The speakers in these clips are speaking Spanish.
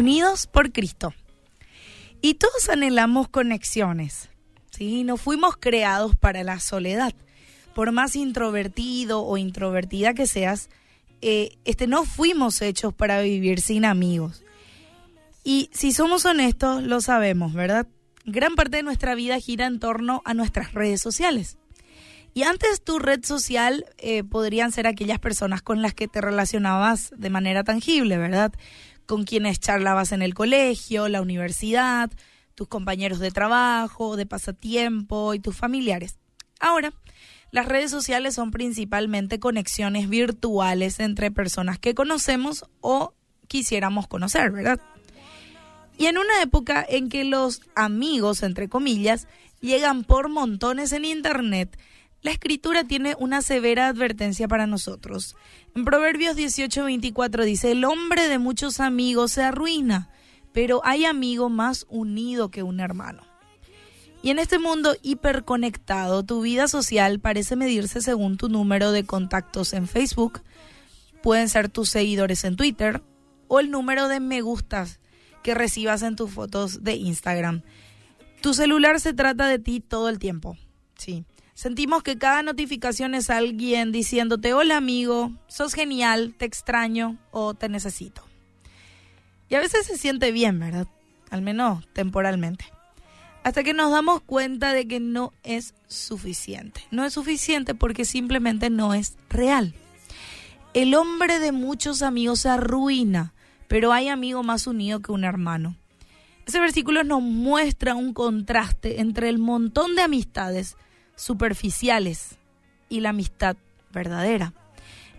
unidos por Cristo. Y todos anhelamos conexiones, ¿sí? No fuimos creados para la soledad. Por más introvertido o introvertida que seas, eh, este, no fuimos hechos para vivir sin amigos. Y si somos honestos, lo sabemos, ¿verdad? Gran parte de nuestra vida gira en torno a nuestras redes sociales. Y antes tu red social eh, podrían ser aquellas personas con las que te relacionabas de manera tangible, ¿verdad? Con quienes charlabas en el colegio, la universidad, tus compañeros de trabajo, de pasatiempo y tus familiares. Ahora, las redes sociales son principalmente conexiones virtuales entre personas que conocemos o quisiéramos conocer, ¿verdad? Y en una época en que los amigos, entre comillas, llegan por montones en Internet, la escritura tiene una severa advertencia para nosotros. En Proverbios 18:24 dice, el hombre de muchos amigos se arruina, pero hay amigo más unido que un hermano. Y en este mundo hiperconectado, tu vida social parece medirse según tu número de contactos en Facebook, pueden ser tus seguidores en Twitter o el número de me gustas que recibas en tus fotos de Instagram. Tu celular se trata de ti todo el tiempo. Sí. Sentimos que cada notificación es alguien diciéndote, hola amigo, sos genial, te extraño o te necesito. Y a veces se siente bien, ¿verdad? Al menos temporalmente. Hasta que nos damos cuenta de que no es suficiente. No es suficiente porque simplemente no es real. El hombre de muchos amigos se arruina, pero hay amigo más unido que un hermano. Ese versículo nos muestra un contraste entre el montón de amistades superficiales y la amistad verdadera.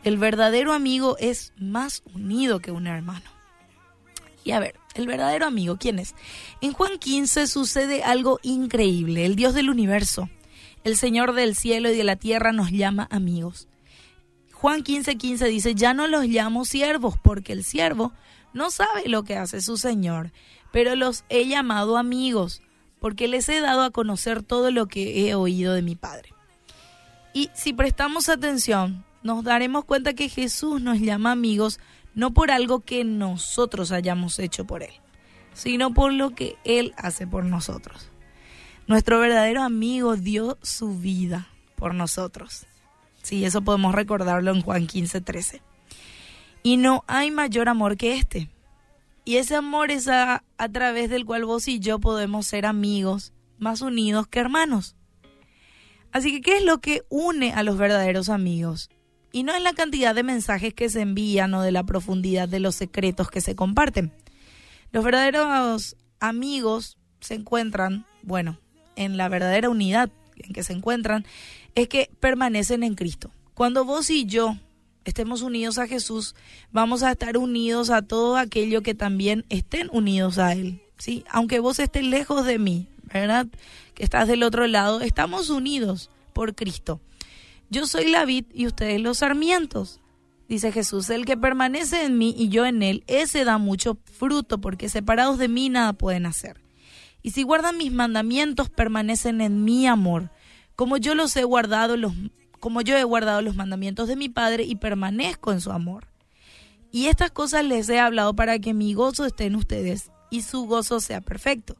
El verdadero amigo es más unido que un hermano. Y a ver, el verdadero amigo, ¿quién es? En Juan 15 sucede algo increíble. El Dios del universo, el Señor del cielo y de la tierra nos llama amigos. Juan 15:15 15 dice, ya no los llamo siervos porque el siervo no sabe lo que hace su Señor, pero los he llamado amigos porque les he dado a conocer todo lo que he oído de mi Padre. Y si prestamos atención, nos daremos cuenta que Jesús nos llama amigos no por algo que nosotros hayamos hecho por Él, sino por lo que Él hace por nosotros. Nuestro verdadero amigo dio su vida por nosotros. Sí, eso podemos recordarlo en Juan 15, 13. Y no hay mayor amor que este, y ese amor es a, a través del cual vos y yo podemos ser amigos más unidos que hermanos. Así que, ¿qué es lo que une a los verdaderos amigos? Y no es la cantidad de mensajes que se envían o de la profundidad de los secretos que se comparten. Los verdaderos amigos se encuentran, bueno, en la verdadera unidad en que se encuentran, es que permanecen en Cristo. Cuando vos y yo estemos unidos a Jesús, vamos a estar unidos a todo aquello que también estén unidos a Él. ¿sí? Aunque vos estés lejos de mí, ¿verdad? Que estás del otro lado, estamos unidos por Cristo. Yo soy la vid y ustedes los sarmientos. Dice Jesús, el que permanece en mí y yo en él, ese da mucho fruto, porque separados de mí nada pueden hacer. Y si guardan mis mandamientos, permanecen en mi amor, como yo los he guardado los como yo he guardado los mandamientos de mi Padre y permanezco en su amor. Y estas cosas les he hablado para que mi gozo esté en ustedes y su gozo sea perfecto.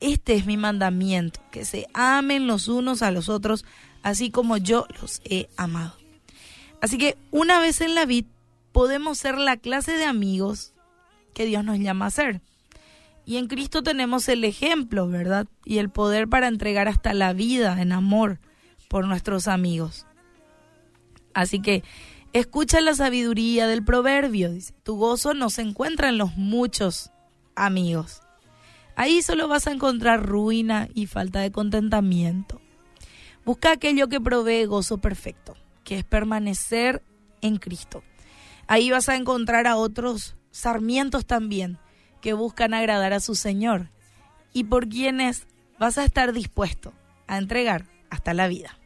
Este es mi mandamiento, que se amen los unos a los otros, así como yo los he amado. Así que una vez en la vida podemos ser la clase de amigos que Dios nos llama a ser. Y en Cristo tenemos el ejemplo, ¿verdad? Y el poder para entregar hasta la vida en amor por nuestros amigos. Así que escucha la sabiduría del proverbio. Dice, tu gozo no se encuentra en los muchos amigos. Ahí solo vas a encontrar ruina y falta de contentamiento. Busca aquello que provee gozo perfecto, que es permanecer en Cristo. Ahí vas a encontrar a otros sarmientos también que buscan agradar a su Señor y por quienes vas a estar dispuesto a entregar hasta la vida.